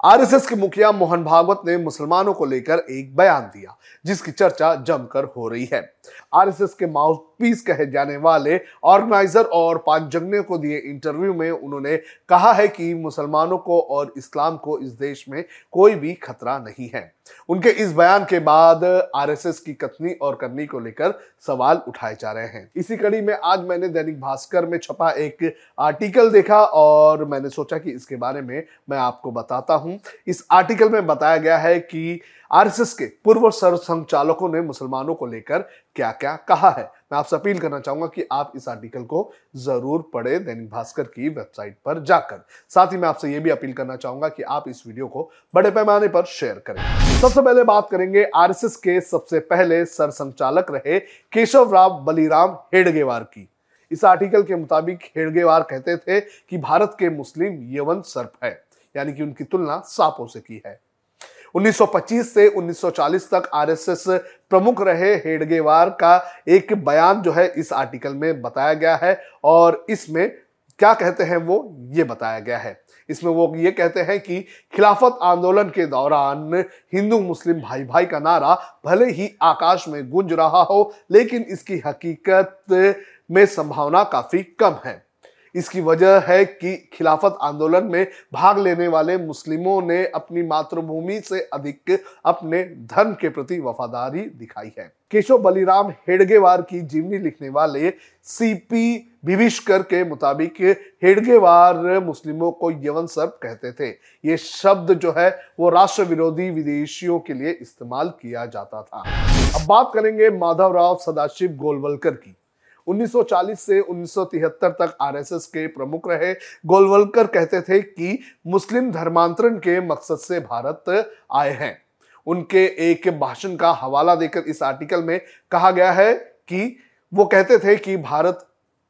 RSS के मुखिया मोहन भागवत ने मुसलमानों को लेकर एक बयान दिया, जिसकी चर्चा जमकर हो रही है। आरएसएस के माउथ पीस कहे जाने वाले ऑर्गेनाइजर और पांचजन्य को दिए इंटरव्यू में उन्होंने कहा है कि मुसलमानों को और इस्लाम को इस देश में कोई भी खतरा नहीं है। उनके इस बयान के बाद आरएसएस की कथनी और करनी को लेकर सवाल उठाए जा रहे हैं। इसी कड़ी में आज मैंने दैनिक भास्कर में छपा एक आर्टिकल देखा और मैंने सोचा कि इसके बारे में मैं आपको बताता हूँ। इस आर्टिकल में बताया गया है कि आरएसएस के पूर्व संचालकों ने मुसलमानों को लेकर क्या क्या कहा है। मैं आपसे अपील करना चाहूँगा कि आप इस आर्टिकल को ज़रूर पढ़े, दैनिक भास्कर की वेबसाइट पर जाकर। साथ ही मैं आपसे यह भी अपील करना चाहूँगा कि आप इस वीडियो को बड़े पैमाने पर शेयर करें। सबसे पहले बात करेंगे आरएसएस के सबसे पहले सर संचालक रहे केशव राव बलिराम हेडगेवार की। इस आर्टिकल के मुताबिक हेडगेवार कहते थे कि भारत के मुस्लिम यवन सर्प है। यानी कि उनकी तुलना सांपों से की है। 1925 से 1940 तक आरएसएस प्रमुख रहे हेडगेवार का एक बयान जो है इस आर्टिकल में बताया गया है और इसमें क्या कहते हैं वो, ये बताया गया है। इसमें वो ये कहते हैं कि खिलाफत आंदोलन के दौरान हिंदू मुस्लिम भाई भाई का नारा भले ही आकाश में गूंज रहा हो, लेकिन इसकी हकीकत में संभावना काफ़ी कम है। इसकी वजह है कि खिलाफत आंदोलन में भाग लेने वाले मुस्लिमों ने अपनी मातृभूमि से अधिक अपने धर्म के प्रति वफादारी दिखाई है। केशव बलिराम हेडगेवार की जीवनी लिखने वाले सीपी विभिष्कर के मुताबिक हेडगेवार मुस्लिमों को यवन सर्प कहते थे। ये शब्द जो है, वो राष्ट्र विरोधी विदेशियों के लिए इस्तेमाल किया जाता था। अब बात करेंगे माधवराव सदाशिव गोलवलकर की। 1940 से 1973 तक आरएसएस के प्रमुख रहे। गोलवलकर कहते थे कि मुस्लिम धर्मांतरण के मकसद से भारत आए हैं। उनके एक भाषण का हवाला देकर इस आर्टिकल में कहा गया है कि वो कहते थे कि भारत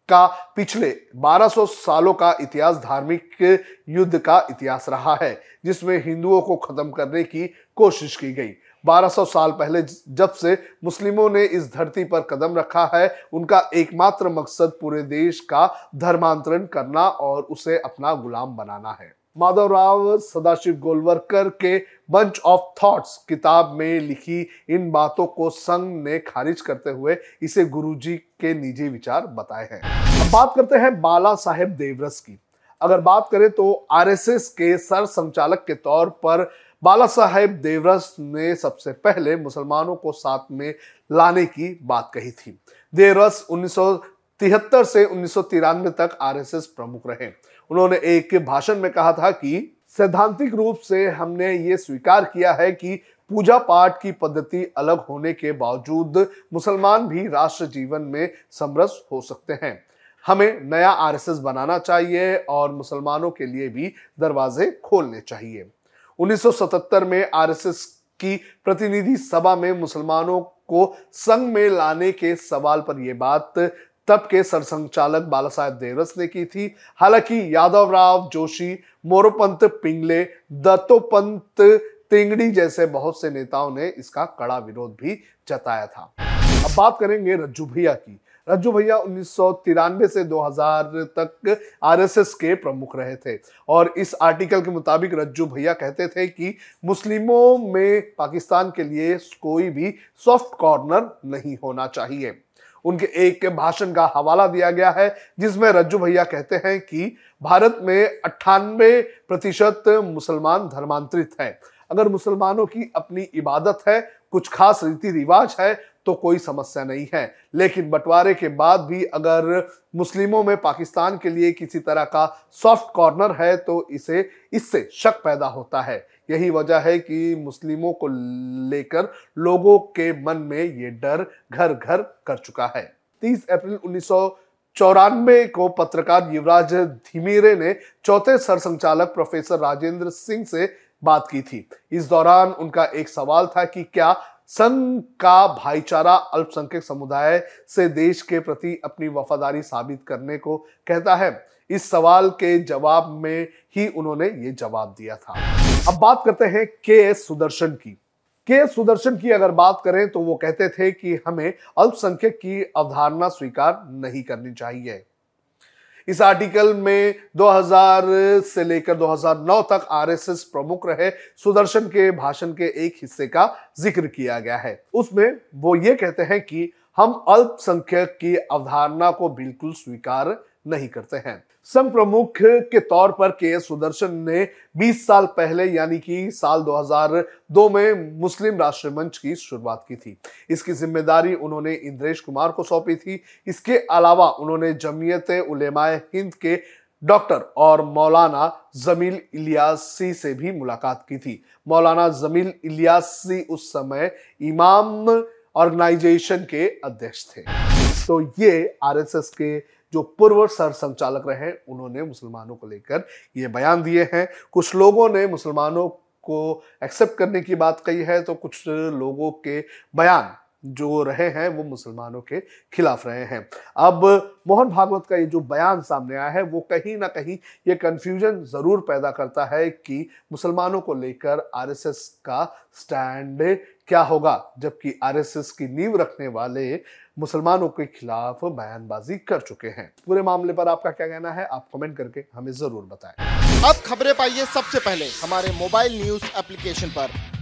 का पिछले 1200 सालों का इतिहास धार्मिक युद्ध का इतिहास रहा है, जिसमें हिंदुओं को खत्म करने की कोशिश की गई। 1200 साल पहले जब से मुस्लिमों ने इस धरती पर कदम रखा है, उनका एकमात्र मकसद पूरे देश का धर्मांतरण करना और उसे अपना गुलाम बनाना है। माधवराव सदाशिव गोलवरकर के बंच ऑफ़ थॉट्स किताब में लिखी इन बातों को संघ ने खारिज करते हुए इसे गुरुजी के निजी विचार बताए हैं। अब बात करते हैं बाला साहेब देवरस की। अगर बात करें तो आरएसएस के सर संचालक के तौर पर बाला साहेब देवरस ने सबसे पहले मुसलमानों को साथ में लाने की बात कही थी। देवरस उन्नीस सौ तिहत्तर से उन्नीस सौ तिरानवे तक आरएसएस प्रमुख रहे। उन्होंने एक भाषण में कहा था कि सैद्धांतिक रूप से हमने ये स्वीकार किया है कि पूजा पाठ की पद्धति अलग होने के बावजूद मुसलमान भी राष्ट्र जीवन में समरस हो सकते हैं। हमें नया आरएसएस बनाना चाहिए और मुसलमानों के लिए भी दरवाजे खोलने चाहिए। 1977 में आरएसएस की प्रतिनिधि सभा में मुसलमानों को संघ में लाने के सवाल पर यह बात तब के सरसंचालक बाला साहेब देवरस ने की थी। हालाँकि यादव राव जोशी, मोरोपंत पिंगले, दत्तोपंत तेंगड़ी जैसे बहुत से नेताओं ने इसका कड़ा विरोध भी जताया था। अब बात करेंगे रज्जू भैया की। रज्जू भैया उन्नीस सौ तिरानवे से 2000 तक आरएसएस के प्रमुख रहे थे। और इस आर्टिकल के मुताबिक रज्जू भैया कहते थे कि मुस्लिमों में पाकिस्तान के लिए कोई भी सॉफ्ट कॉर्नर नहीं होना चाहिए। उनके एक भाषण का हवाला दिया गया है, जिसमें रज्जू भैया कहते हैं कि भारत में अट्ठानबे प्रतिशत मुसलमान धर्मांतरित हैं। अगर मुसलमानों की अपनी इबादत है, कुछ खास रीति रिवाज है तो कोई समस्या नहीं है। लेकिन बंटवारे के बाद भी अगर मुस्लिमों में पाकिस्तान के लिए किसी तरह का सॉफ्ट कॉर्नर है तो इसे, इससे शक पैदा होता है। यही वजह है कि मुस्लिमों को लेकर लोगों के मन में ये डर घर घर कर चुका है। 30 अप्रैल उन्नीस चौरानवे को पत्रकार युवराज धीमीरे ने चौथे सरसंचालक प्रोफेसर राजेंद्र सिंह से बात की थी। इस दौरान उनका एक सवाल था कि क्या संघ का भाईचारा अल्पसंख्यक समुदाय से देश के प्रति अपनी वफादारी साबित करने को कहता है। इस सवाल के जवाब में ही उन्होंने ये जवाब दिया था। अब बात करते हैं के एस सुदर्शन की। के सुदर्शन की अगर बात करें तो वो कहते थे कि हमें अल्पसंख्यक की अवधारणा स्वीकार नहीं करनी चाहिए। इस आर्टिकल में 2000 से लेकर 2009 तक आरएसएस प्रमुख रहे। सुदर्शन के भाषण के एक हिस्से का ज़िक्र किया गया है। उसमें वो ये कहते हैं कि हम अल्पसंख्यक की अवधारणा को बिल्कुल स्वीकार नहीं करते हैं। संघ प्रमुख के तौर पर के सुदर्शन ने 20 साल पहले, यानी कि साल 2002 में मुस्लिम राष्ट्र मंच की शुरुआत की थी। इसकी ज़िम्मेदारी उन्होंने इंद्रेश कुमार को सौंपी थी। इसके अलावा उन्होंने जमीयत उलेमाए हिंद के डॉक्टर और मौलाना जमील इलियासी से भी मुलाकात की थी। मौलाना जमील इलियासी उस समय इमाम ऑर्गेनाइजेशन के अध्यक्ष थे। तो ये आरएसएस के जो पूर्व सर संचालक रहे, उन्होंने मुसलमानों को लेकर ये बयान दिए हैं। कुछ लोगों ने मुसलमानों को एक्सेप्ट करने की बात कही है तो कुछ लोगों के बयान जो रहे हैं, वो मुसलमानों के खिलाफ रहे हैं। अब मोहन भागवत का ये जो बयान सामने आया है, वो कहीं ना कहीं ये कंफ्यूजन ज़रूर पैदा करता है कि मुसलमानों को लेकर आरएसएस का स्टैंड क्या होगा, जबकि आरएसएस की नींव रखने वाले मुसलमानों के खिलाफ बयानबाजी कर चुके हैं। पूरे मामले पर आपका क्या कहना है, आप कमेंट करके हमें ज़रूर बताएँ। अब खबरें पाइए सबसे पहले हमारे मोबाइल न्यूज़ एप्लीकेशन पर।